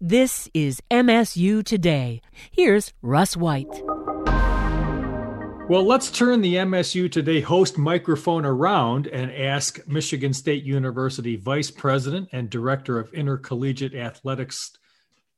This is MSU Today. Here's Russ White. Well, let's turn the MSU Today host microphone around and ask Michigan State University Vice President and Director of Intercollegiate Athletics,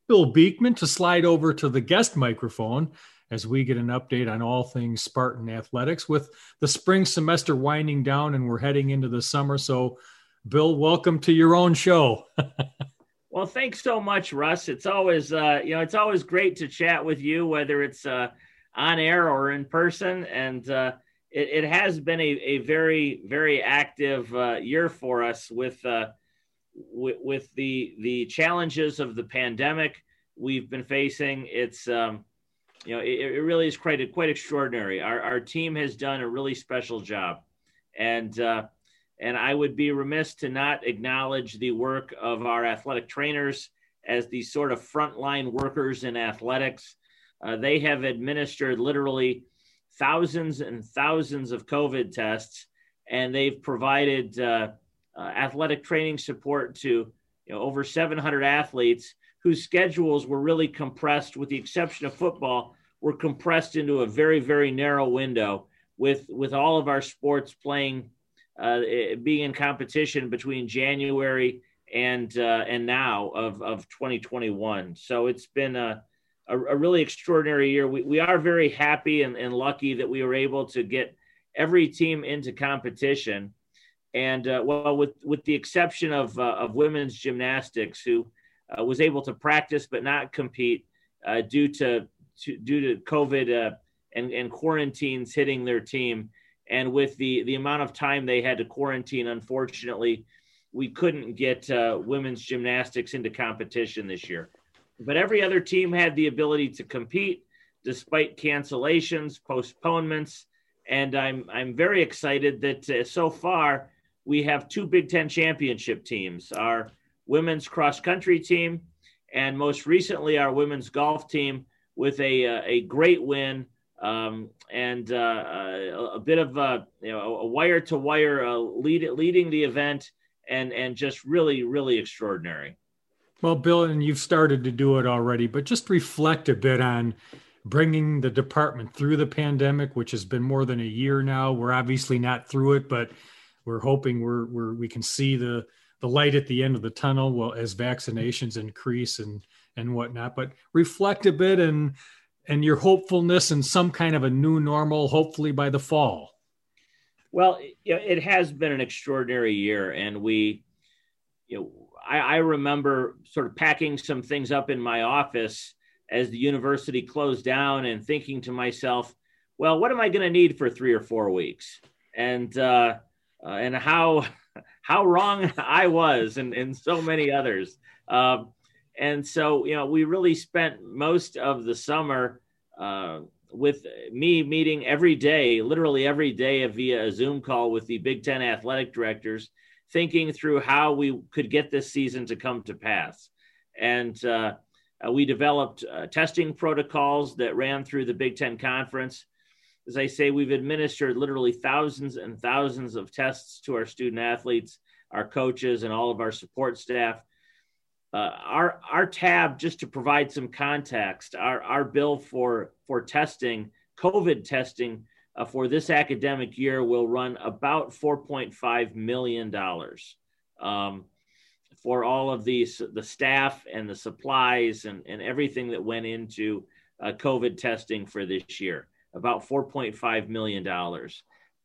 Bill Beekman, to slide over to the guest microphone as we get an update on all things Spartan athletics with the spring semester winding down and we're heading into the summer. So, Bill, welcome to your own show. well, thanks so much, Russ. It's always, uh, you know, it's always great to chat with you, whether it's uh, on air or in person. And uh, it, it, has been a, a very, very active uh, year for us with, uh, w- with the the challenges of the pandemic we've been facing. It's um, you know, it, it, really is quite quite extraordinary. Our our team has done a really special job, and uh, and I would be remiss to not acknowledge the work of our athletic trainers as the sort of frontline workers in athletics. Uh, they have administered literally thousands and thousands of COVID tests, and they've provided uh, uh, athletic training support to you know, over 700 athletes whose schedules were really compressed, with the exception of football, were compressed into a very, very narrow window with, with all of our sports playing, uh, being in competition between January and, uh, and now of, of 2021. So it's been a, a, a really extraordinary year. We, we are very happy and, and lucky that we were able to get every team into competition. And uh, well, with, with the exception of, uh, of women's gymnastics, who uh, was able to practice but not compete uh, due to, to, due to COVID and, and quarantines hitting their team. And with the the amount of time they had to quarantine, unfortunately, we couldn't get uh, women's gymnastics into competition this year. But every other team had the ability to compete despite cancellations, postponements, and I'm I'm very excited that uh, so far we have two Big Ten championship teams. Our women's cross country team, and most recently our women's golf team with a uh, a great win um, and uh, a, a, bit of a you know a wire to wire lead leading the event and and just really really extraordinary. Well, Bill, and you've started to do it already, but just reflect a bit on bringing the department through the pandemic, which has been more than a year now. We're obviously not through it, but we're hoping we're, we're we can see the the light at the end of the tunnel well as vaccinations increase and and whatnot but reflect a bit and and your hopefulness and some kind of a new normal hopefully by the fall well it has been an extraordinary year and we you know I, I remember sort of packing some things up in my office as the university closed down and thinking to myself well what am i going to need for three or four weeks and uh, uh and how how wrong I was and, and so many others. Um, and so, you know, we really spent most of the summer uh, with me meeting every day, literally every day via a Zoom call with the Big Ten athletic directors, thinking through how we could get this season to come to pass. And uh, uh we developed uh, testing protocols that ran through the Big Ten Conference as I say, we've administered literally thousands and thousands of tests to our student athletes, our coaches, and all of our support staff. Uh, our our tab, just to provide some context, our our bill for for testing, COVID testing uh, for this academic year will run about 4.5 million dollars. Um, for all of these, the staff and the supplies and, and everything that went into uh, COVID testing for this year about $4.5 million.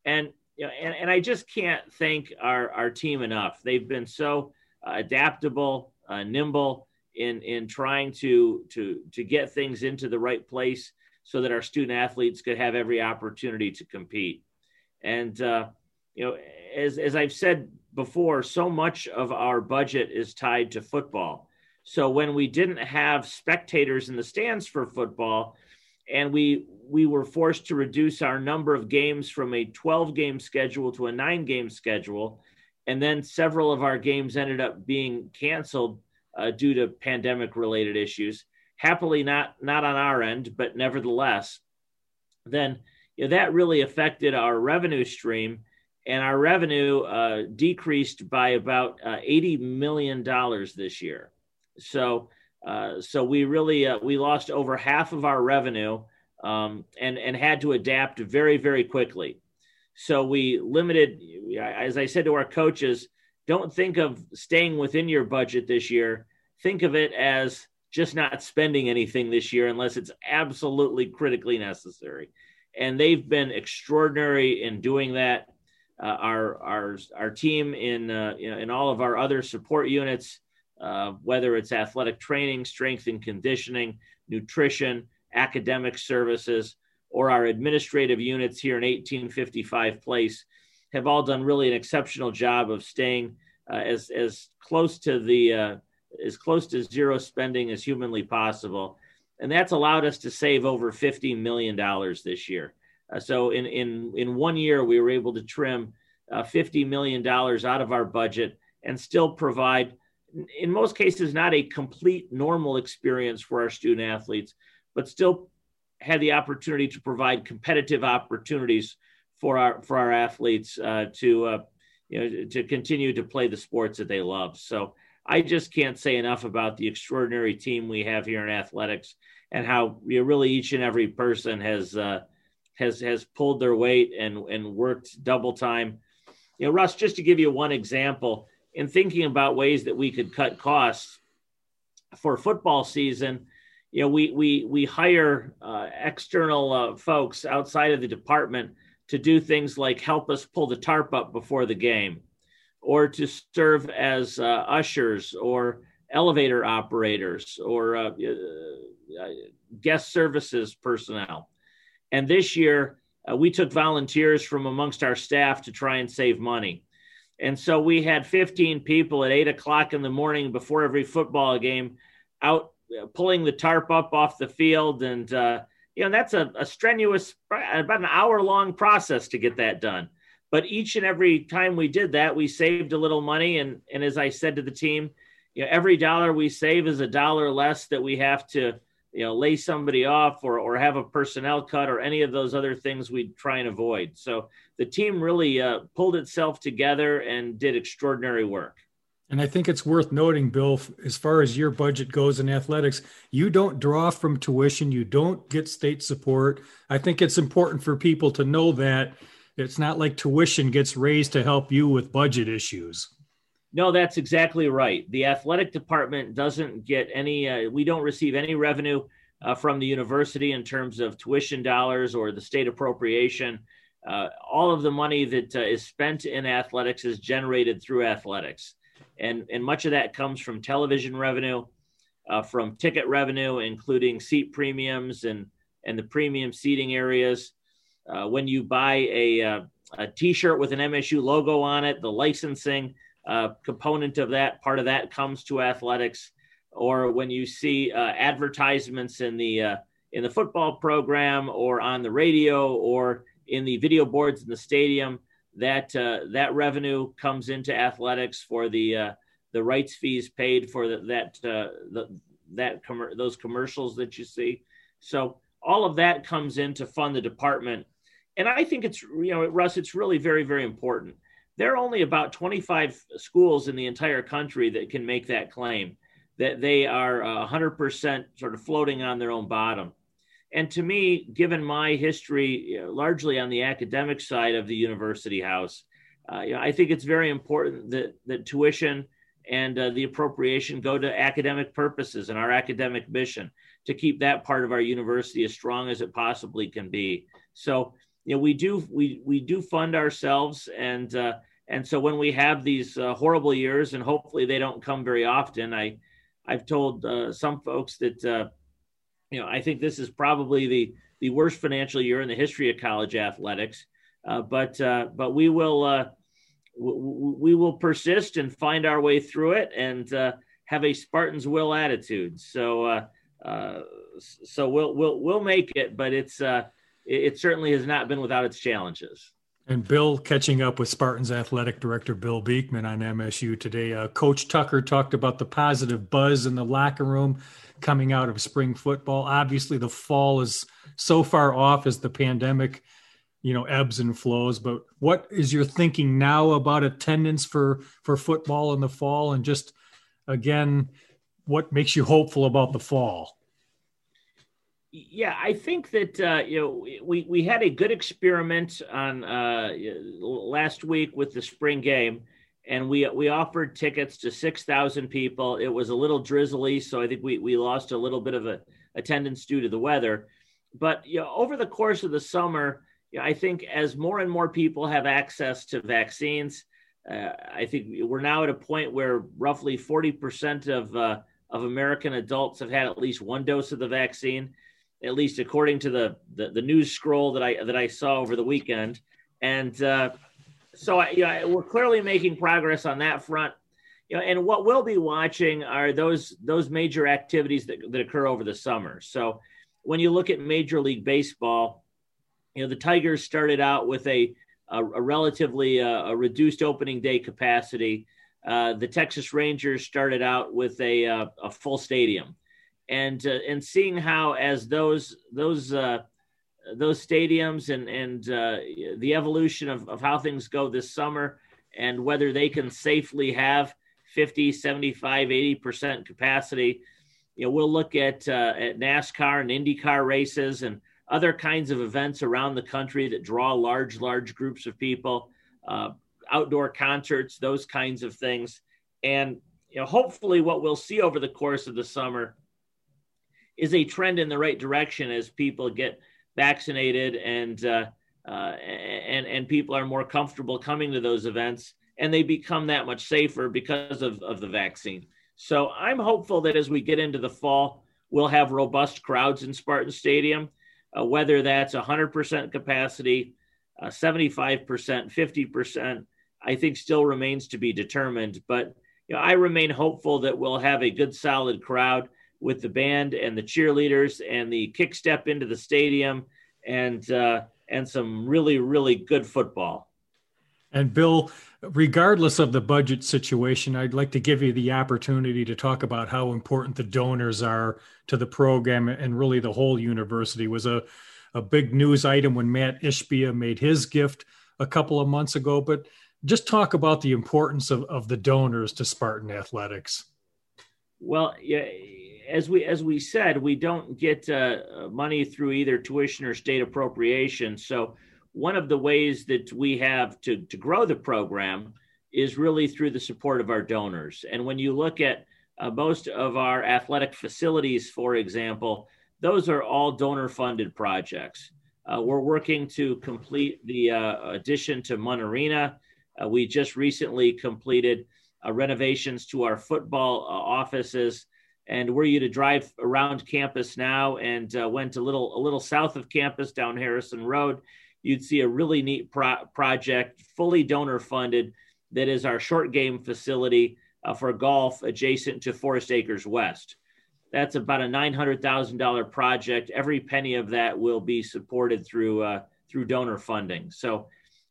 And, you know, and, and I just can't thank our, our team enough. They've been so uh, adaptable, uh, nimble in, in trying to, to, to get things into the right place so that our student athletes could have every opportunity to compete. And, uh, you know, as, as I've said before, so much of our budget is tied to football. So when we didn't have spectators in the stands for football, and we we were forced to reduce our number of games from a 12 game schedule to a 9 game schedule and then several of our games ended up being canceled uh, due to pandemic related issues. Happily not not on our end but nevertheless then you know, that really affected our revenue stream. And our revenue uh, decreased by about uh, 80 million dollars this year. So Uh, so we really uh, we lost over half of our revenue um, and and had to adapt very very quickly. So we limited, as I said to our coaches, don't think of staying within your budget this year. Think of it as just not spending anything this year unless it's absolutely critically necessary. And they've been extraordinary in doing that. Uh, our our our team in uh, you know, in all of our other support units, uh, whether it's athletic training, strength and conditioning, nutrition, academic services, or our administrative units here in 1855 Place, have all done really an exceptional job of staying uh, as as close to the uh, as close to zero spending as humanly possible. And that's allowed us to save over $50 million this year. Uh, so in, in, in one year, we were able to trim uh, $50 million out of our budget and still provide, in most cases, not a complete normal experience for our student athletes, but still had the opportunity to provide competitive opportunities for our for our athletes uh, to uh, you know to continue to play the sports that they love. So I just can't say enough about the extraordinary team we have here in athletics and how you know, really each and every person has uh, has has pulled their weight and and worked double time. You know, Russ, just to give you one example, in thinking about ways that we could cut costs for football season, you know, we we we hire uh, external uh, folks outside of the department to do things like help us pull the tarp up before the game or to serve as uh, ushers or elevator operators or uh, uh, guest services personnel. And this year, uh, we took volunteers from amongst our staff to try and save money. And so we had 15 people at eight o'clock in the morning before every football game out pulling the tarp up off the field. And, uh, you know, that's a, a strenuous, about an hour long process to get that done. But each and every time we did that, we saved a little money. And, and as I said to the team, you know, every dollar we save is a dollar less that we have to, you know, lay somebody off or, or have a personnel cut or any of those other things we try and avoid. So the team really uh, pulled itself together and did extraordinary work. And I think it's worth noting, Bill, as far as your budget goes in athletics, you don't draw from tuition, you don't get state support. I think it's important for people to know that it's not like tuition gets raised to help you with budget issues. No, that's exactly right. The athletic department doesn't get any, uh, we don't receive any revenue uh, from the university in terms of tuition dollars or the state appropriation. Uh, all of the money that uh, is spent in athletics is generated through athletics. And, and much of that comes from television revenue, uh, from ticket revenue, including seat premiums and, and the premium seating areas. Uh, when you buy a, uh, a t-shirt with an MSU logo on it, the licensing uh, component of that, part of that comes to athletics. Or when you see uh, advertisements in the uh, in the football program, or on the radio, or in the video boards in the stadium, that uh, that revenue comes into athletics for the uh, the rights fees paid for the, that uh, the, that com- those commercials that you see. So all of that comes in to fund the department and I think it's you know Russ, it's really very very important. There are only about 25 schools in the entire country that can make that claim that they are uh, 100% sort of floating on their own bottom. And to me, given my history you know, largely on the academic side of the university house, uh, you know, I think it's very important that that tuition and uh, the appropriation go to academic purposes and our academic mission to keep that part of our university as strong as it possibly can be. So you know we do we we do fund ourselves and uh, and so when we have these uh, horrible years and hopefully they don't come very often i i've told uh, some folks that uh, you know i think this is probably the the worst financial year in the history of college athletics. Uh, but uh, but we will w- we will persist and find our way through it and have a spartan's will attitude. So so we'll we'll we'll make it but it's it, certainly has not been without its challenges. And Bill, catching up with Spartans athletic director Bill Beekman on MSU today, uh, Coach Tucker talked about the positive buzz in the locker room coming out of spring football. Obviously, the fall is so far off as the pandemic, you know, ebbs and flows. But what is your thinking now about attendance for for football in the fall? And just again, what makes you hopeful about the fall? Yeah, I think that uh, you know we we had a good experiment on uh, last week with the spring game, and we we offered tickets to six thousand people. It was a little drizzly, so I think we we lost a little bit of a attendance due to the weather. But you know, over the course of the summer, you know, I think as more and more people have access to vaccines, uh, I think we're now at a point where roughly 40% of uh, of American adults have had at least one dose of the vaccine, at least according to the the, the news scroll that I that I saw over the weekend. And uh, so, you know, we're clearly making progress on that front. You know, and what we'll be watching are those those major activities that, that occur over the summer. So, when you look at Major League Baseball, you know, the Tigers started out with a a, a relatively uh, a reduced opening day capacity. Uh, the Texas Rangers started out with a, uh, a full stadium, and uh, and seeing how as those those uh, those stadiums and and uh, the evolution of, of how things go this summer and whether they can safely have 50 75 80 percent capacity you know we'll look at at nascar and indycar races and other kinds of events around the country that draw large, large groups of people, uh, outdoor concerts, those kinds of things. And you know, hopefully, what we'll see over the course of the summer is a trend in the right direction as people get vaccinated and uh, uh, and and people are more comfortable coming to those events, and they become that much safer because of, of the vaccine. So I'm hopeful that as we get into the fall, we'll have robust crowds in Spartan Stadium uh, whether that's 100% capacity, uh, 75%, 50%, I think still remains to be determined. But you know, I remain hopeful that we'll have a good, solid crowd with the band and the cheerleaders and the kick step into the stadium and uh, and some really, really good football. And Bill, regardless of the budget situation, I'd like to give you the opportunity to talk about how important the donors are to the program and really the whole university. It was a, a big news item when Matt Ishbia made his gift a couple of months ago, but just talk about the importance of, of the donors to Spartan Athletics. Well, yeah, as we as we said, we don't get uh, money through either tuition or state appropriation, so one of the ways that we have to, to grow the program is really through the support of our donors. And when you look at uh, most of our athletic facilities, for example, those are all donor funded projects. Uh, we're working to complete the uh, addition to Munn Arena. Uh, we just recently completed renovations to our football uh, offices. And were you to drive around campus now and went a little a little south of campus down Harrison Road, you'd see a really neat pro- project, fully donor funded, that is our short game facility uh, for golf adjacent to Forest Akers West. That's about a $900,000 project. Every penny of that will be supported through, uh, through donor funding. So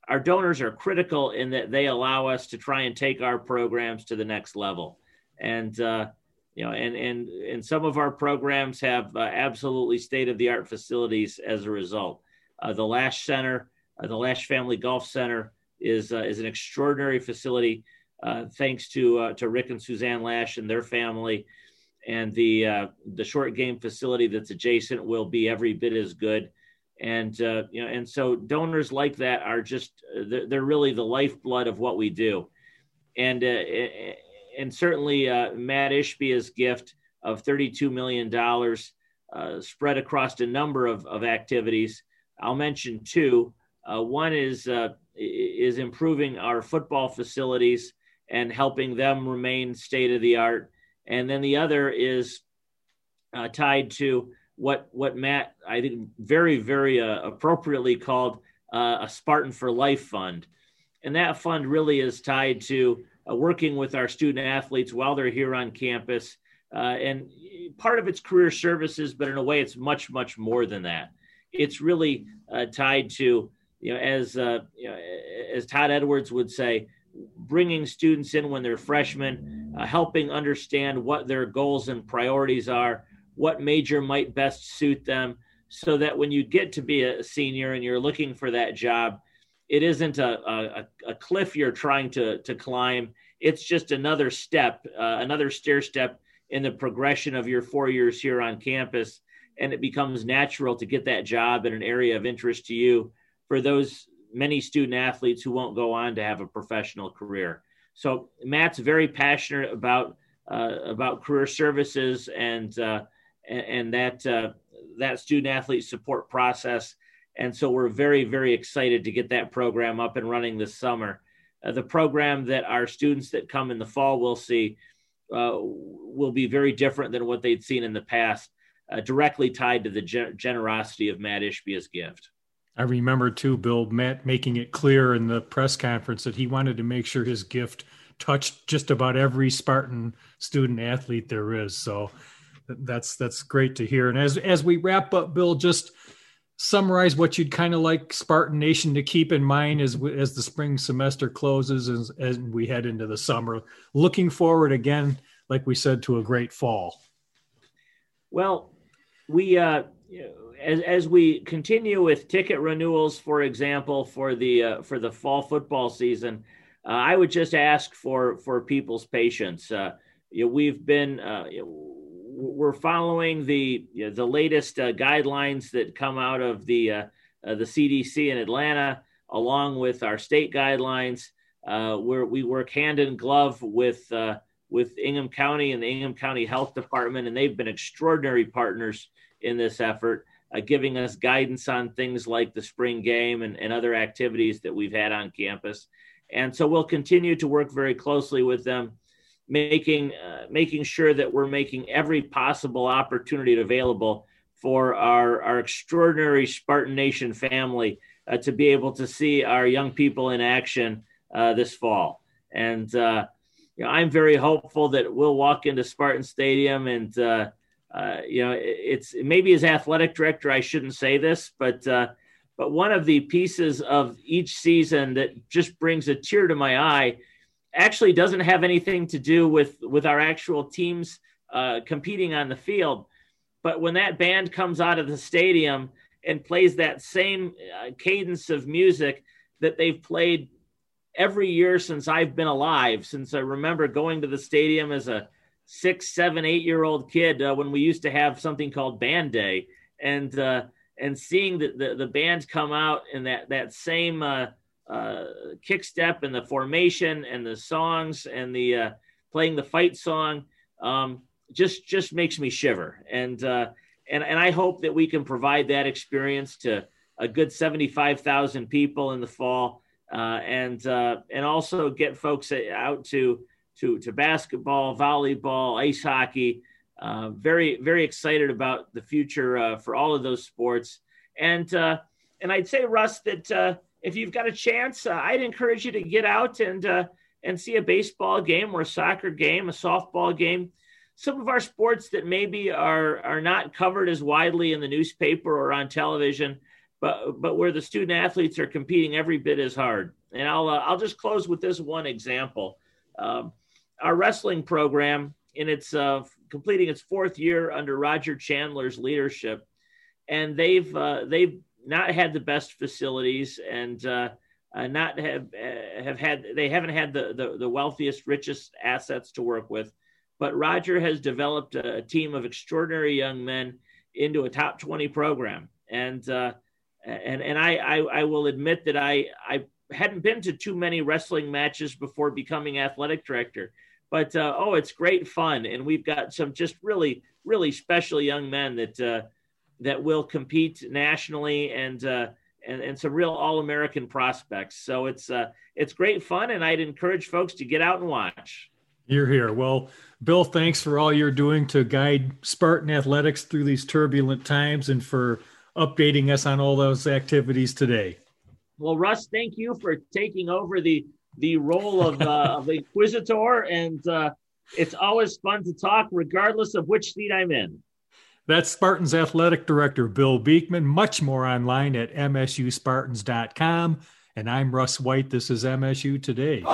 our donors are critical in that they allow us to try and take our programs to the next level. And, uh, you know, and, and, and some of our programs have uh, absolutely state of the art facilities as a result. Uh, the Lash Center, uh, the Lash Family Golf Center, is uh, is an extraordinary facility. Uh, thanks to to Rick and Suzanne Lash and their family, and the the short game facility that's adjacent will be every bit as good. And you know, and so donors like that are just they're, really the lifeblood of what we do. And and certainly Matt Ishbia's gift of $32 million uh, spread across a number of, of activities I'll mention two. Uh, one is uh, is improving our football facilities and helping them remain state of the art, and then the other is uh, tied to what what Matt I think very very uh, appropriately called uh, a Spartan for Life fund, and that fund really is tied to uh, working with our student athletes while they're here on campus. and part of it's career services, but in a way, it's much, much more than that it's really uh, tied to you know as uh, you know, as Todd Edwards would say, bringing students in when they're freshmen, uh, helping understand what their goals and priorities are, what major might best suit them, so that when you get to be a senior and you're looking for that job, it isn't a, a, a cliff you're trying to to climb. It's just another step, uh, another stair step in the progression of your four years here on campus. And it becomes natural to get that job in an area of interest to you for those many student athletes who won't go on to have a professional career. So Matt's very passionate about uh, about career services and uh, and, that uh, that student athlete support process. And so we're very very excited to get that program up and running this summer. Uh, the program that our students that come in the fall will see uh, will be very different than what they'd seen in the past, uh, directly tied to the gen- generosity of Matt Ishbia's gift. I remember too, Bill, Matt making it clear in the press conference that he wanted to make sure his gift touched just about every Spartan student athlete there is. So that's that's great to hear. And as as we wrap up, Bill, just summarize what you'd kind of like Spartan Nation to keep in mind as as the spring semester closes and as we head into the summer. Looking forward again, like we said, to a great fall. Well, we uh, as as we continue with ticket renewals, for example, for the uh, for the fall football season, uh, I would just ask for for people's patience. Uh, you know, we've been uh, you know, we're following the you know, the latest uh, guidelines that come out of the uh, uh, the CDC in Atlanta, along with our state guidelines. Uh, where we work hand in glove with uh, with Ingham County and the Ingham County Health Department, and they've been extraordinary partners in this effort, uh, giving us guidance on things like the spring game and, and other activities that we've had on campus. And so we'll continue to work very closely with them making uh, making sure that we're making every possible opportunity available for our our extraordinary Spartan Nation family uh, to be able to see our young people in action uh, this fall. And uh, you know, I'm very hopeful that we'll walk into Spartan Stadium and uh, uh, you know it's maybe as athletic director I shouldn't say this, but but one of the pieces of each season that just brings a tear to my eye actually doesn't have anything to do with with our actual teams uh, competing on the field. But when that band comes out of the stadium and plays that same uh, cadence of music that they've played every year since I've been alive, since I remember going to the stadium as a six, seven, eight year old kid uh, when we used to have something called Band Day, and uh, and seeing the, the, the band come out in that that same uh, kick step and the formation and the songs and the uh, playing the fight song um, just just makes me shiver. And uh, and and I hope that we can provide that experience to a good seventy five thousand people in the fall, uh, and uh, and also get folks out to to to basketball, volleyball, ice hockey. Uh, very very excited about the future uh, for all of those sports. And uh, and I'd say Russ that uh, if you've got a chance, uh, I'd encourage you to get out and uh, and see a baseball game or a soccer game, a softball game. Some of our sports that maybe are are not covered as widely in the newspaper or on television, but but where the student athletes are competing every bit as hard. And I'll uh, I'll just close with this one example. Um, our wrestling program, in its uh, completing its fourth year under Roger Chandler's leadership, and they've uh, they've not had the best facilities and uh, uh, not have uh, have had they haven't had the, the, the wealthiest richest assets to work with. But roger has developed a, a team of extraordinary young men into a top 20 program. And uh, and and I, I, I will admit that i i hadn't been to too many wrestling matches before becoming athletic director. But uh, oh it's great fun. And we've got some just really really special young men that uh, that will compete nationally and uh, and, and some real all American prospects. So it's uh, it's great fun, and I'd encourage folks to get out and watch. You're here. Well, Bill, thanks for all you're doing to guide Spartan athletics through these turbulent times and for updating us on all those activities today. Well, Russ, thank you for taking over the the role of, uh, of inquisitor, and uh, it's always fun to talk, regardless of which seat I'm in. That's Spartans athletic director Bill Beekman. Much more online at msuspartans.com. And I'm Russ White. This is MSU Today.